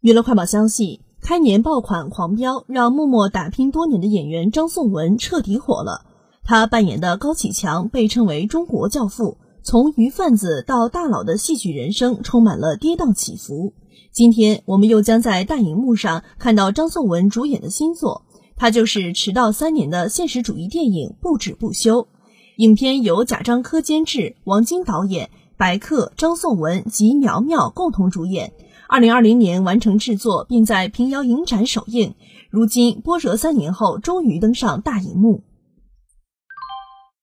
娱乐快报消息：开年爆款狂飙，让默默打拼多年的演员张颂文彻底火了。他扮演的高启强被称为中国教父，从鱼贩子到大佬的戏剧人生充满了跌宕起伏。今天我们又将在大荧幕上看到张颂文主演的新作，他就是迟到三年的现实主义电影《不止不休》。影片由贾樟柯监制，王晶导演，白客、张颂文及苗苗共同主演。二零二零年完成制作，并在平遥影展首映。如今波折三年后，终于登上大荧幕。